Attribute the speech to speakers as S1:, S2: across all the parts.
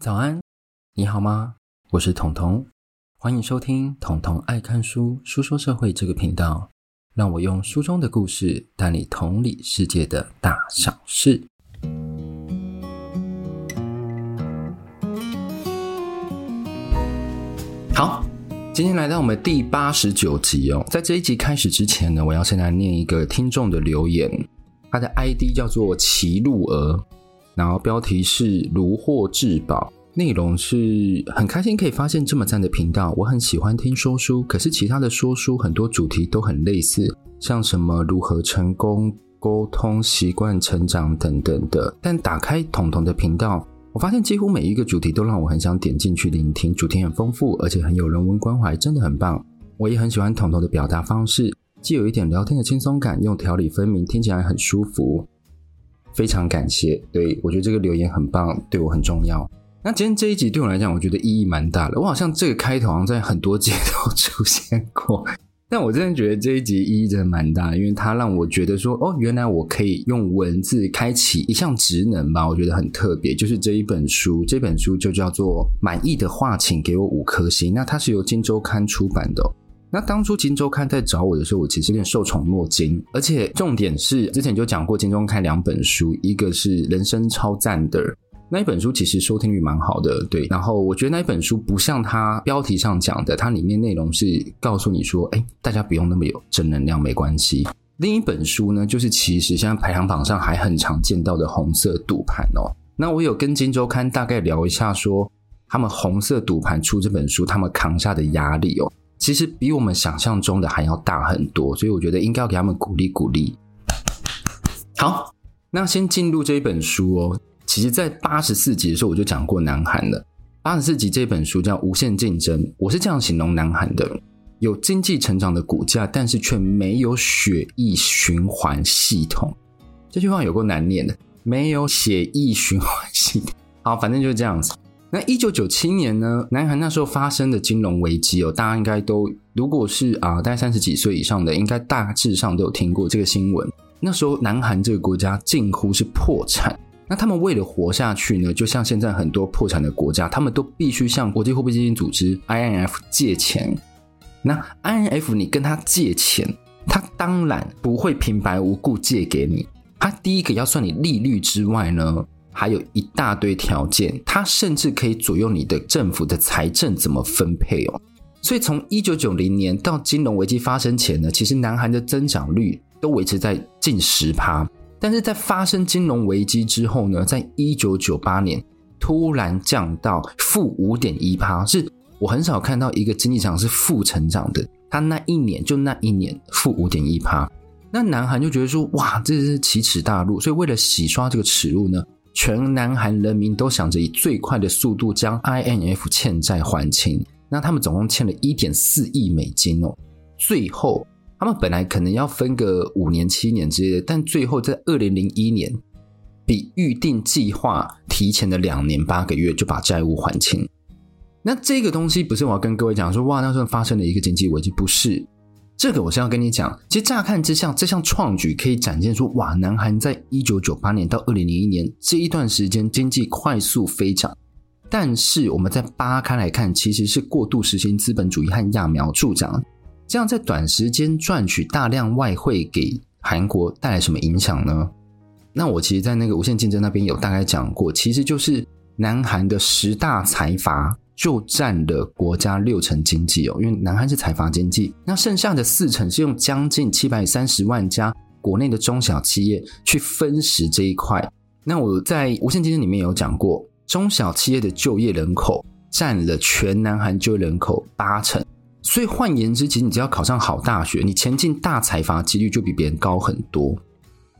S1: 早安，你好吗？我是彤彤，欢迎收听彤彤爱看书书说社会这个频道，让我用书中的故事带你同理世界的大小事。好，今天来到我们第八十九集哦，在这一集开始之前呢，我要先来念一个听众的留言，他的 ID 叫做齐露儿。然后标题是“如获至宝”，内容是很开心可以发现这么赞的频道。我很喜欢听说书，可是其他的说书很多主题都很类似，像什么如何成功、沟通、习惯成长等等的。但打开彤彤的频道，我发现几乎每一个主题都让我很想点进去聆听，主题很丰富，而且很有人文关怀，真的很棒。我也很喜欢彤彤的表达方式，既有一点聊天的轻松感，又条理分明，听起来很舒服。非常感谢，对，我觉得这个留言很棒，对我很重要。那今天这一集对我来讲，我觉得意义蛮大的。我好像这个开头好像在很多集都出现过，但我真的觉得这一集意义真的蛮大，因为它让我觉得说，哦，原来我可以用文字开启一项职能吧，我觉得很特别。就是这一本书，这本书就叫做《满意的话，请给我五颗星》。那它是由金周刊出版的。那当初《金周刊》在找我的时候，我其实有点受宠若惊，而且重点是之前就讲过，《金周刊》两本书，一个是人生超赞的那一本书，其实收听率蛮好的，对。然后我觉得那一本书不像它标题上讲的，它里面内容是告诉你说，哎，大家不用那么有正能量，没关系。另一本书呢，就是其实现在排行榜上还很常见到的《红色赌盘》哦。那我有跟《金周刊》大概聊一下说，说他们《红色赌盘》出这本书，他们扛下的压力哦。其实比我们想象中的还要大很多，所以我觉得应该要给他们鼓励鼓励。好，那先进入这一本书哦。其实，在八十四集的时候我就讲过南韩了。八十四集这本书叫《无限竞争》，我是这样形容南韩的：有经济成长的股价，但是却没有血液循环系统。这句话有够难念的，没有血液循环系统。好，反正就是这样子。那一九九七年呢，南韩那时候发生的金融危机哦，大家应该都，如果是啊，大概三十几岁以上的，应该大致上都有听过这个新闻。那时候南韩这个国家近乎是破产，那他们为了活下去呢，就像现在很多破产的国家，他们都必须向国际货币基金组织 IMF 借钱。那 IMF 你跟他借钱，他当然不会平白无故借给你，他第一个要算你利率之外呢。还有一大堆条件，它甚至可以左右你的政府的财政怎么分配哦。所以从一九九零年到金融危机发生前呢，其实南韩的增长率都维持在近十趴。但是在发生金融危机之后呢，在一九九八年突然降到负五点一趴，是我很少看到一个经济场是负成长的。他那一年就那一年负五点一趴，那南韩就觉得说哇，这是奇耻大辱。所以为了洗刷这个耻辱呢。全南韩人民都想着以最快的速度将 INF 欠债还清，那他们总共欠了一点四亿美金哦。最后，他们本来可能要分个五年、七年之类的，但最后在二零零一年，比预定计划提前了两年八个月就把债务还清。那这个东西不是我要跟各位讲说，哇，那时候发生了一个经济危机，不是。这个我是要跟你讲，其实乍看之下，这项创举可以展现出哇，南韩在一九九八年到二零零一年这一段时间经济快速飞涨。但是我们再扒开来看，其实是过度实行资本主义和揠苗助长，这样在短时间赚取大量外汇，给韩国带来什么影响呢？那我其实，在那个无限竞争那边有大概讲过，其实就是南韩的十大财阀。就占了国家六成经济哦，因为南韩是财阀经济，那剩下的四成是用将近七百三十万家国内的中小企业去分食这一块。那我在无限竞争里面有讲过，中小企业的就业人口占了全南韩就业人口八成，所以换言之，其实你只要考上好大学，你前进大财阀几率就比别人高很多。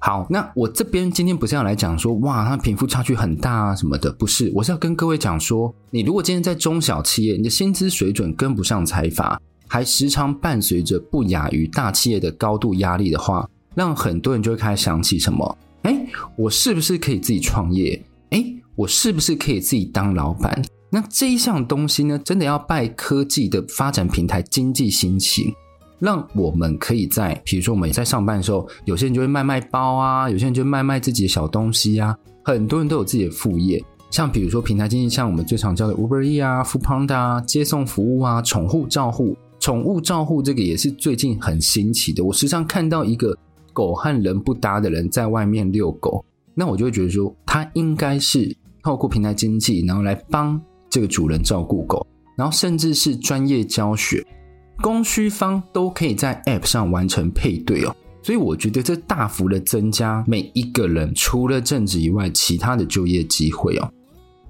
S1: 好，那我这边今天不是要来讲说，哇，它贫富差距很大啊什么的，不是，我是要跟各位讲说，你如果今天在中小企业，你的薪资水准跟不上财阀，还时常伴随着不亚于大企业的高度压力的话，让很多人就会开始想起什么，诶，我是不是可以自己创业？诶，我是不是可以自己当老板？那这一项东西呢，真的要拜科技的发展平台经济兴起。让我们可以在，比如说我们在上班的时候，有些人就会卖卖包啊，有些人就会卖卖自己的小东西啊，很多人都有自己的副业。像比如说平台经济，像我们最常叫的 Uber E 啊、Foodpanda 啊、接送服务啊、宠物照护。宠物照护这个也是最近很新奇的。我时常看到一个狗和人不搭的人在外面遛狗，那我就会觉得说，他应该是透过平台经济，然后来帮这个主人照顾狗，然后甚至是专业教学，供需方都可以在 App 上完成配对哦。所以我觉得这大幅的增加每一个人除了正职以外其他的就业机会哦。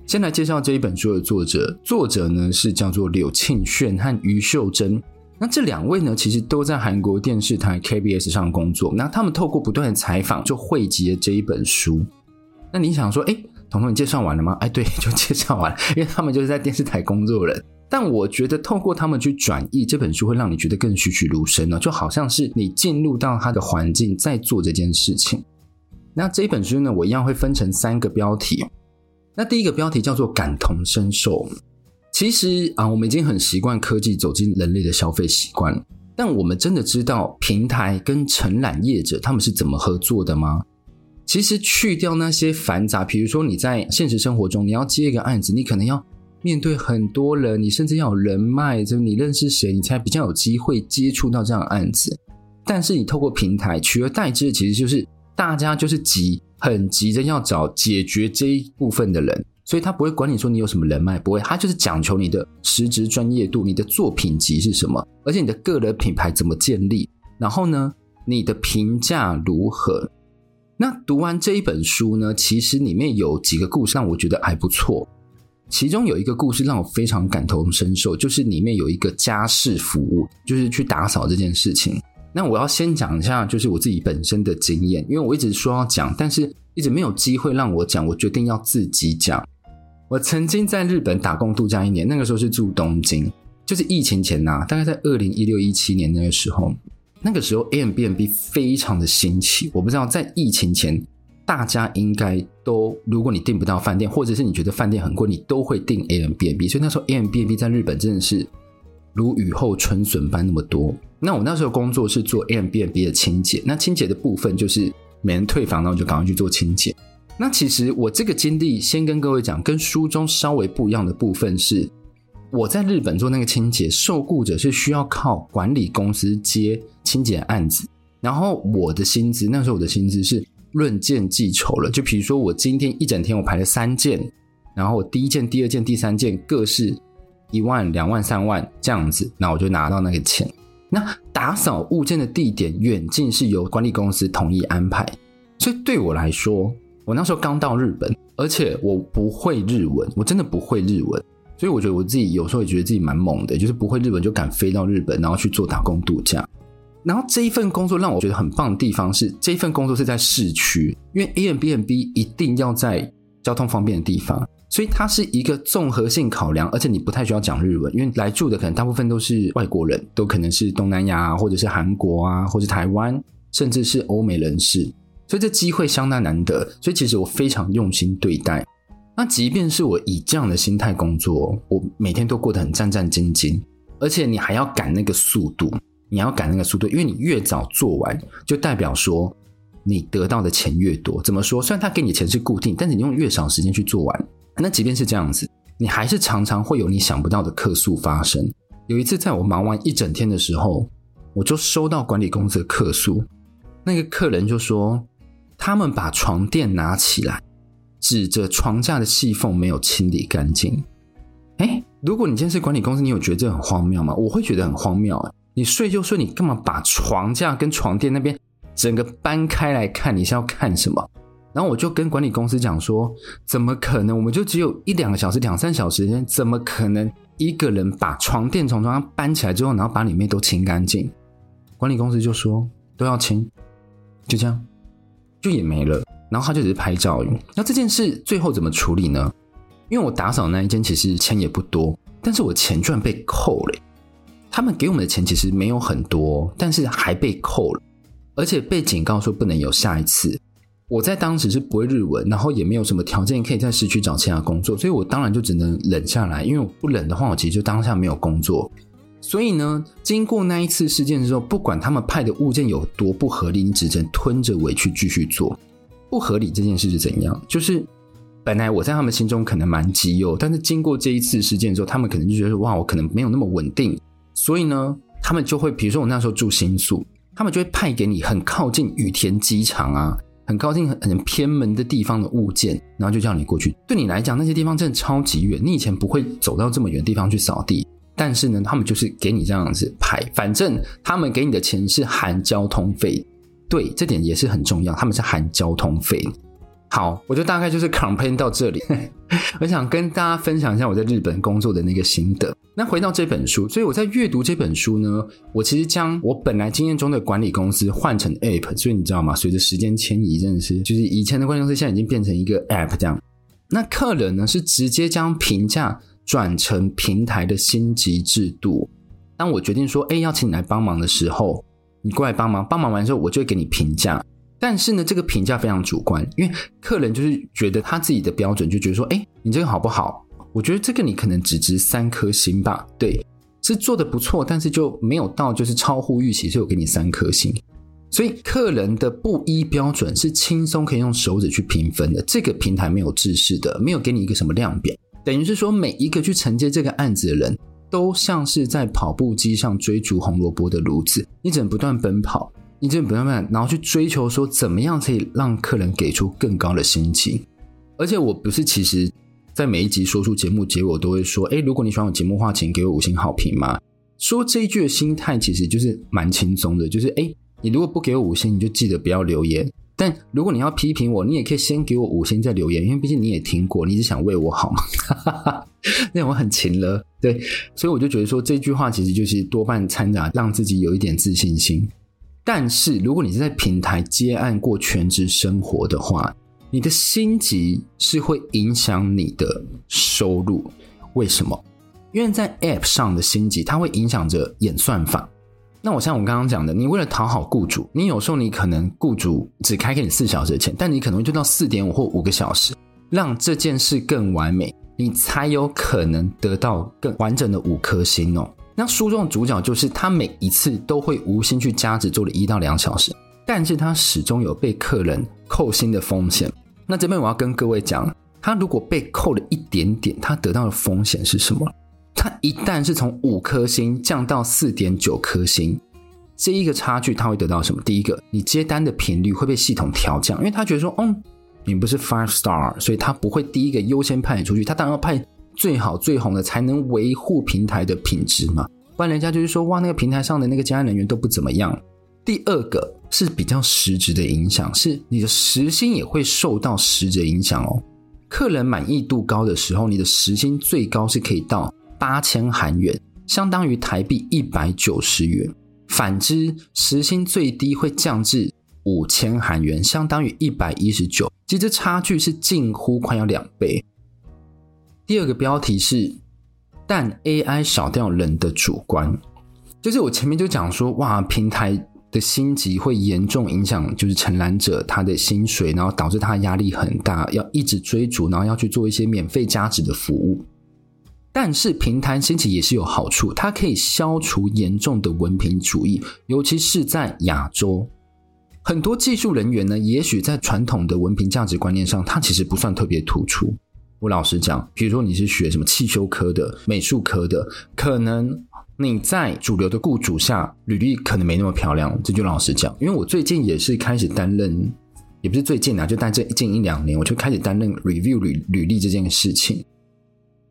S1: 先来介绍这一本书的作者，作者呢是叫做柳庆炫和于秀珍。那这两位呢，其实都在韩国电视台 KBS 上工作。那他们透过不断的采访，就汇集了这一本书。那你想说，哎，彤彤，你介绍完了吗？哎，对，就介绍完了，因为他们就是在电视台工作的人。但我觉得透过他们去转译这本书，会让你觉得更栩栩如生呢，就好像是你进入到他的环境，在做这件事情。那这本书呢，我一样会分成三个标题。那第一个标题叫做“感同身受”。其实啊，我们已经很习惯科技走进人类的消费习惯，但我们真的知道平台跟承揽业者他们是怎么合作的吗？其实去掉那些繁杂，比如说你在现实生活中你要接一个案子，你可能要面对很多人，你甚至要有人脉，就你认识谁，你才比较有机会接触到这样的案子。但是你透过平台取而代之的，其实就是大家就是急。很急着要找解决这一部分的人，所以他不会管你说你有什么人脉，不会，他就是讲求你的实质专业度，你的作品集是什么，而且你的个人品牌怎么建立，然后呢，你的评价如何？那读完这一本书呢，其实里面有几个故事让我觉得还不错，其中有一个故事让我非常感同身受，就是里面有一个家事服务，就是去打扫这件事情。那我要先讲一下，就是我自己本身的经验，因为我一直说要讲，但是一直没有机会让我讲，我决定要自己讲。我曾经在日本打工度假一年，那个时候是住东京，就是疫情前呐、大概在二零一六一七年那个时候，那个时候 Airbnb 非常的新奇。我不知道在疫情前，大家应该都，如果你订不到饭店，或者是你觉得饭店很贵，你都会订 Airbnb。所以那时候 Airbnb 在日本真的是如雨后春笋般那么多。那我那时候工作是做 Airbnb 的清洁，那清洁的部分就是每人退房，然后就赶快去做清洁。那其实我这个经历，先跟各位讲，跟书中稍微不一样的部分是，我在日本做那个清洁，受雇者是需要靠管理公司接清洁案子，然后我的薪资，那时候我的薪资是论件计酬了。就比如说我今天一整天我排了三件，然后我第一件、第二件、第三件各是一万、两万、三万这样子，那我就拿到那个钱。那打扫物件的地点远近是由管理公司统一安排，所以对我来说，我那时候刚到日本，而且我不会日文，我真的不会日文，所以我觉得我自己有时候也觉得自己蛮猛的，就是不会日文就敢飞到日本，然后去做打工度假。然后这一份工作让我觉得很棒的地方是，这一份工作是在市区，因为 A M B N B 一定要在交通方便的地方。所以它是一个综合性考量，而且你不太需要讲日文，因为来住的可能大部分都是外国人，都可能是东南亚或者是韩国啊，或者是台湾，甚至是欧美人士，所以这机会相当难得。所以其实我非常用心对待。那即便是我以这样的心态工作，我每天都过得很战战兢兢，而且你还要赶那个速度，你要赶那个速度，因为你越早做完，就代表说你得到的钱越多。怎么说？虽然他给你钱是固定，但是你用越少时间去做完。那即便是这样子，你还是常常会有你想不到的客诉发生。有一次，在我忙完一整天的时候，我就收到管理公司的客诉。那个客人就说，他们把床垫拿起来，指着床架的细缝没有清理干净。诶，如果你今天是管理公司，你有觉得这很荒谬吗？我会觉得很荒谬。你睡就睡，你干嘛把床架跟床垫那边整个搬开来看？你是要看什么？然后我就跟管理公司讲说，怎么可能？我们就只有一两个小时、两三小时，怎么可能一个人把床垫从床上搬起来之后，然后把里面都清干净？管理公司就说都要清，就这样，就也没了。然后他就只是拍照。那这件事最后怎么处理呢？因为我打扫那一间其实钱也不多，但是我钱居然被扣了。他们给我们的钱其实没有很多，但是还被扣了，而且被警告说不能有下一次。我在当时是不会日文，然后也没有什么条件可以在市区找其他工作，所以我当然就只能忍下来。因为我不忍的话，我其实就当下没有工作。所以呢，经过那一次事件之后，不管他们派的物件有多不合理，你只能吞着委屈继续做。不合理这件事是怎样？就是本来我在他们心中可能蛮极优，但是经过这一次事件之后，他们可能就觉得哇，我可能没有那么稳定，所以呢，他们就会，比如说我那时候住新宿，他们就会派给你很靠近羽田机场啊，很靠近很很偏门的地方的物件，然后就叫你过去。对你来讲，那些地方真的超级远，你以前不会走到这么远的地方去扫地，但是呢，他们就是给你这样子派，反正他们给你的钱是含交通费，对，这点也是很重要，他们是含交通费。好，我就大概就是 complain 到这里。我想跟大家分享一下我在日本工作的那个心得。那回到这本书，所以我在阅读这本书呢，我其实将我本来经验中的管理公司换成 app。所以你知道吗？随着时间迁移，真的是就是以前的管理公司现在已经变成一个 app 这样。那客人呢是直接将评价转成平台的星级制度。当我决定说，哎，要请你来帮忙的时候，你过来帮忙，帮忙完之后，我就会给你评价。但是呢，这个评价非常主观，因为客人就是觉得他自己的标准，就觉得说，哎，你这个好不好？我觉得这个你可能只值三颗星吧。对，是做的不错，但是就没有到就是超乎预期，所以我给你三颗星。所以客人的不一标准是轻松可以用手指去评分的。这个平台没有制式的，没有给你一个什么量表，等于是说每一个去承接这个案子的人都像是在跑步机上追逐红萝卜的炉子，你只能不断奔跑。你这不要慢，然后去追求说怎么样可以让客人给出更高的心情。而且我不是，其实，在每一集说出节目结果都会说，哎，如果你喜欢我节目的话，请给我五星好评嘛。说这一句的心态其实就是蛮轻松的，就是哎，你如果不给我五星，你就记得不要留言。但如果你要批评我，你也可以先给我五星再留言，因为毕竟你也听过，你只想为我好嘛。那我很勤了，对，所以我就觉得说这句话其实就是多半掺杂让自己有一点自信心。但是，如果你是在平台接案过全职生活的话，你的星级是会影响你的收入。为什么？因为在 App 上的星级，它会影响着演算法。那我像我刚刚讲的，你为了讨好雇主，你有时候你可能雇主只开给你四小时的钱，但你可能会做到四点五或五个小时，让这件事更完美，你才有可能得到更完整的五颗星哦。那书中的主角就是他，每一次都会无心去加值做了一到两小时，但是他始终有被客人扣星的风险。那这边我要跟各位讲，他如果被扣了一点点，他得到的风险是什么？他一旦是从五颗星降到四点九颗星，这一个差距他会得到什么？第一个，你接单的频率会被系统调降，因为他觉得说，嗯，你不是 five star，所以他不会第一个优先派你出去，他当然要派。最好最红的才能维护平台的品质嘛，不然人家就是说哇，那个平台上的那个接案人员都不怎么样。第二个是比较实质的影响，是你的时薪也会受到实质的影响哦。客人满意度高的时候，你的时薪最高是可以到八千韩元，相当于台币一百九十元。反之，时薪最低会降至五千韩元，相当于一百一十九。其实差距是近乎快要两倍。第二个标题是，但 AI 少掉人的主观，就是我前面就讲说，哇，平台的星级会严重影响，就是承揽者他的薪水，然后导致他压力很大，要一直追逐，然后要去做一些免费加值的服务。但是平台星级也是有好处，它可以消除严重的文凭主义，尤其是在亚洲，很多技术人员呢，也许在传统的文凭价值观念上，它其实不算特别突出。我老实讲，比如说你是学什么汽修科的、美术科的，可能你在主流的雇主下，履历可能没那么漂亮。这就老实讲，因为我最近也是开始担任，也不是最近啊，就在这近一两年，我就开始担任 review 履履历这件事情。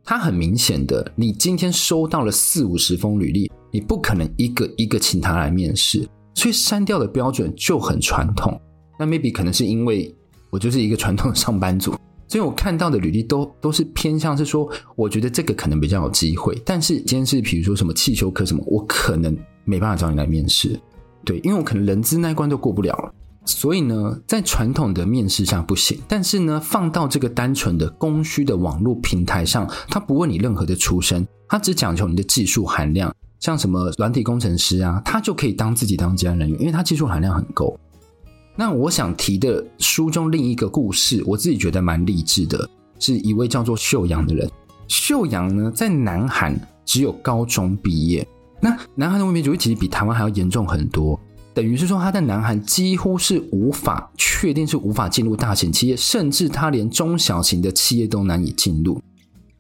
S1: 它很明显的，你今天收到了四五十封履历，你不可能一个一个请他来面试，所以删掉的标准就很传统。那 maybe 可能是因为我就是一个传统的上班族。所以我看到的履历都都是偏向是说，我觉得这个可能比较有机会。但是今天是比如说什么汽修科什么，我可能没办法找你来面试，对，因为我可能人资那一关都过不了了。所以呢，在传统的面试上不行。但是呢，放到这个单纯的供需的网络平台上，他不问你任何的出身，他只讲求你的技术含量。像什么软体工程师啊，他就可以当自己当接案人员，因为他技术含量很够。那我想提的书中另一个故事，我自己觉得蛮励志的，是一位叫做秀阳的人。秀阳呢，在南韩只有高中毕业。那南韩的文明主义其实比台湾还要严重很多，等于是说他在南韩几乎是无法确定是无法进入大型企业，甚至他连中小型的企业都难以进入。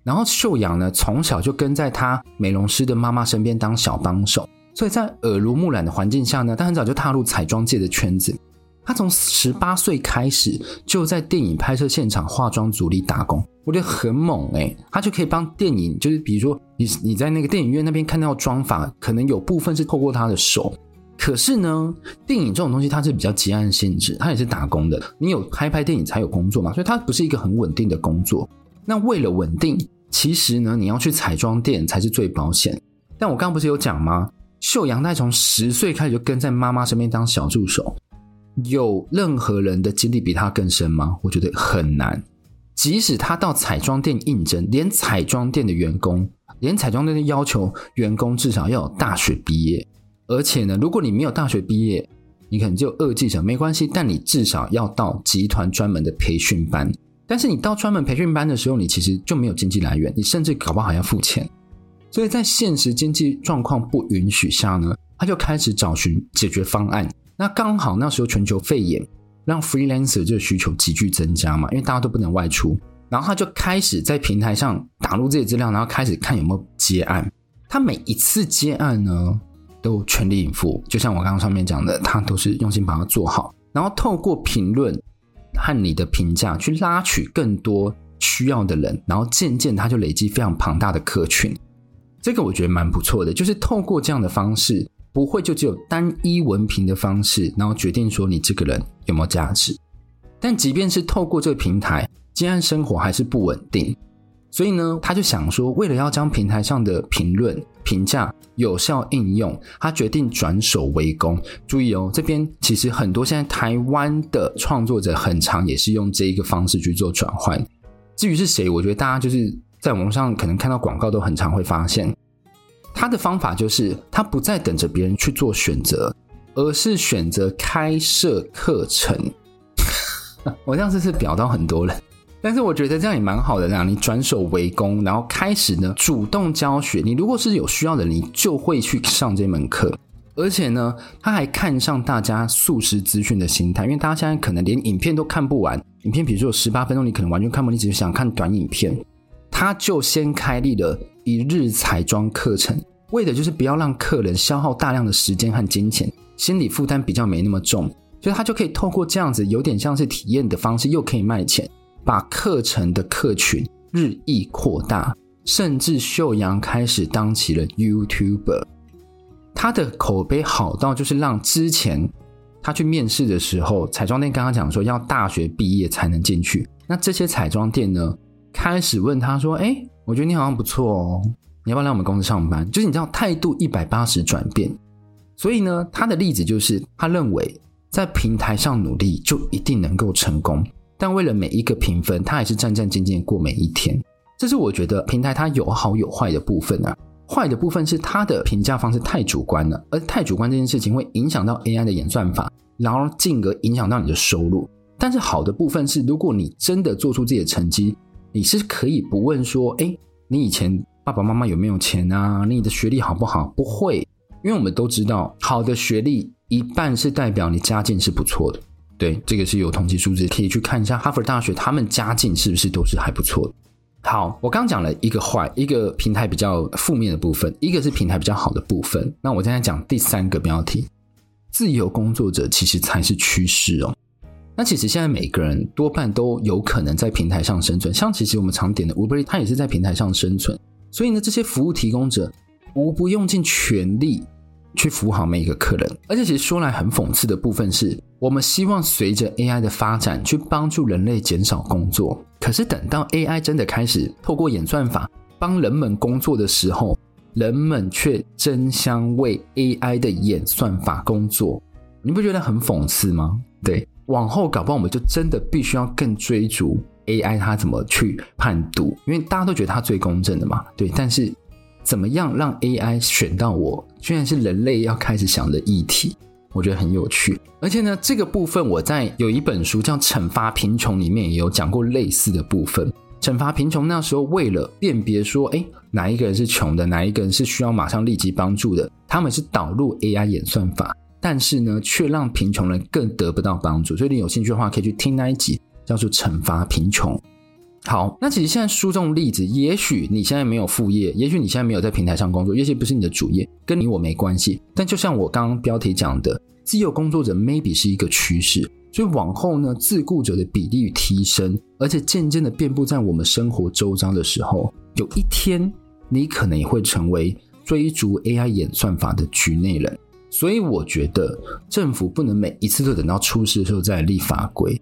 S1: 然后秀阳呢，从小就跟在他美容师的妈妈身边当小帮手，所以在耳濡目染的环境下呢，他很早就踏入彩妆界的圈子。他从十八岁开始就在电影拍摄现场化妆组里打工，我觉得很猛哎、他就可以帮电影，就是比如说你你在那个电影院那边看到妆法，可能有部分是透过他的手。可是呢，电影这种东西它是比较接案性质，它也是打工的。你有拍拍电影才有工作嘛，所以它不是一个很稳定的工作。那为了稳定，其实呢，你要去彩妆店才是最保险。但我刚刚不是有讲吗？秀阳他从十岁开始就跟在妈妈身边当小助手。有任何人的经历比他更深吗？我觉得很难。即使他到彩妆店应征，连彩妆店的员工，连彩妆店的要求员工至少要有大学毕业。而且呢，如果你没有大学毕业，你可能就二技能没关系，但你至少要到集团专门的培训班。但是你到专门培训班的时候，你其实就没有经济来源，你甚至搞不好还要付钱。所以在现实经济状况不允许下呢，他就开始找寻解决方案。那刚好那时候全球肺炎让 freelancer 这个需求急剧增加嘛，因为大家都不能外出，然后他就开始在平台上打入这些资料，然后开始看有没有接案。他每一次接案呢，都全力以赴，就像我刚刚上面讲的，他都是用心把它做好，然后透过评论和你的评价去拉取更多需要的人，然后渐渐他就累积非常庞大的客群。这个我觉得蛮不错的，就是透过这样的方式。不会就只有单一文凭的方式，然后决定说你这个人有没有价值。但即便是透过这个平台，接案生活还是不稳定。所以呢，他就想说，为了要将平台上的评论评价有效应用，他决定转手为攻。注意哦，这边其实很多现在台湾的创作者很常也是用这一个方式去做转换。至于是谁，我觉得大家就是在网上可能看到广告都很常会发现。他的方法就是，他不再等着别人去做选择，而是选择开设课程。我这样子是表到很多人，但是我觉得这样也蛮好的，让你转手为攻，然后开始呢主动教学。你如果是有需要的，你就会去上这门课。而且呢，他还看上大家速食资讯的心态，因为大家现在可能连影片都看不完，影片比如说有十八分钟，你可能完全看不完，你只是想看短影片，他就先开立了一日彩妆课程。为的就是不要让客人消耗大量的时间和金钱，心理负担比较没那么重，所以他就可以透过这样子有点像是体验的方式，又可以卖钱，把课程的客群日益扩大，甚至秀阳开始当起了 YouTuber，他的口碑好到就是让之前他去面试的时候，彩妆店刚刚讲说要大学毕业才能进去，那这些彩妆店呢开始问他说：“哎，我觉得你好像不错哦。”你要不要来我们公司上班？就是你知道态度一百八十转变，所以呢，他的例子就是他认为在平台上努力就一定能够成功，但为了每一个评分，他还是战战兢兢过每一天。这是我觉得平台它有好有坏的部分啊。坏的部分是它的评价方式太主观了，而太主观这件事情会影响到 AI 的演算法，然后进而影响到你的收入。但是好的部分是，如果你真的做出自己的成绩，你是可以不问说，哎，你以前。爸爸妈妈有没有钱啊？你的学历好不好？不会，因为我们都知道，好的学历一半是代表你家境是不错的。对，这个是有统计数字，可以去看一下哈佛大学，他们家境是不是都是还不错的。好，我刚讲了一个坏，一个平台比较负面的部分，一个是平台比较好的部分。那我现在讲第三个标题：自由工作者其实才是趋势哦。那其实现在每个人多半都有可能在平台上生存，像其实我们常点的 Uber，它也是在平台上生存。所以呢，这些服务提供者无不用尽全力去服务好每一个客人。而且，其实说来很讽刺的部分是，我们希望随着 AI 的发展去帮助人类减少工作。可是，等到 AI 真的开始透过演算法帮人们工作的时候，人们却争相为 AI 的演算法工作。你不觉得很讽刺吗？对，往后搞不好我们就真的必须要更追逐。AI 它怎么去判读？因为大家都觉得它最公正的嘛，对。但是怎么样让 AI 选到我，居然是人类要开始想的议题，我觉得很有趣。而且呢，这个部分我在有一本书叫《惩罚贫穷》里面也有讲过类似的部分。惩罚贫穷那时候为了辨别说，哎，哪一个人是穷的，哪一个人是需要马上立即帮助的，他们是导入 AI 演算法。但是呢，却让贫穷人更得不到帮助。所以你有兴趣的话，可以去听那一集，叫做《惩罚贫穷》。好，那其实现在书中例子，也许你现在没有副业，也许你现在没有在平台上工作，也许不是你的主业，跟你我没关系。但就像我刚刚标题讲的，自由工作者 maybe 是一个趋势，所以往后呢，自雇者的比例提升，而且渐渐的遍布在我们生活周遭的时候，有一天你可能也会成为追逐 AI 演算法的局内人。所以我觉得政府不能每一次都等到出事的时候再立法规。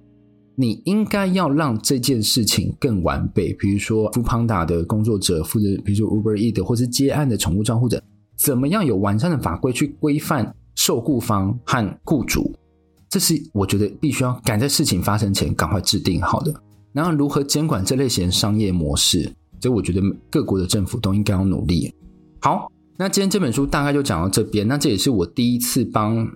S1: 你应该要让这件事情更完备，比如说 f o o p a n d a 的工作者负责，比如说 Uber e a t 或是接案的宠物照护者，怎么样有完善的法规去规范受雇方和雇主？这是我觉得必须要赶在事情发生前赶快制定好的。然后如何监管这类型商业模式？所以我觉得各国的政府都应该要努力。好，那今天这本书大概就讲到这边。那这也是我第一次帮。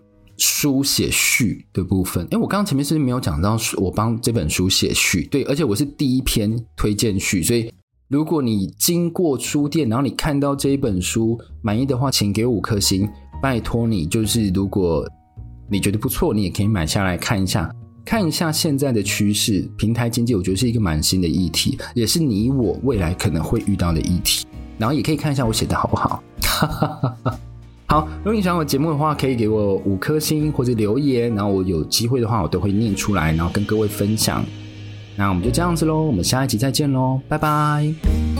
S1: 书写序的部分，诶，我刚刚前面是不是没有讲到，我帮这本书写序，对，而且我是第一篇推荐序，所以如果你经过书店，然后你看到这一本书满意的话，请给我五颗星，拜托你，就是如果你觉得不错，你也可以买下来看一下，看一下现在的趋势，平台经济，我觉得是一个蛮新的议题，也是你我未来可能会遇到的议题，然后也可以看一下我写的好不好。好，如果你喜欢我节目的话，可以给我五颗星或者留言，然后我有机会的话，我都会念出来，然后跟各位分享。那我们就这样子喽，我们下一集再见喽，拜拜。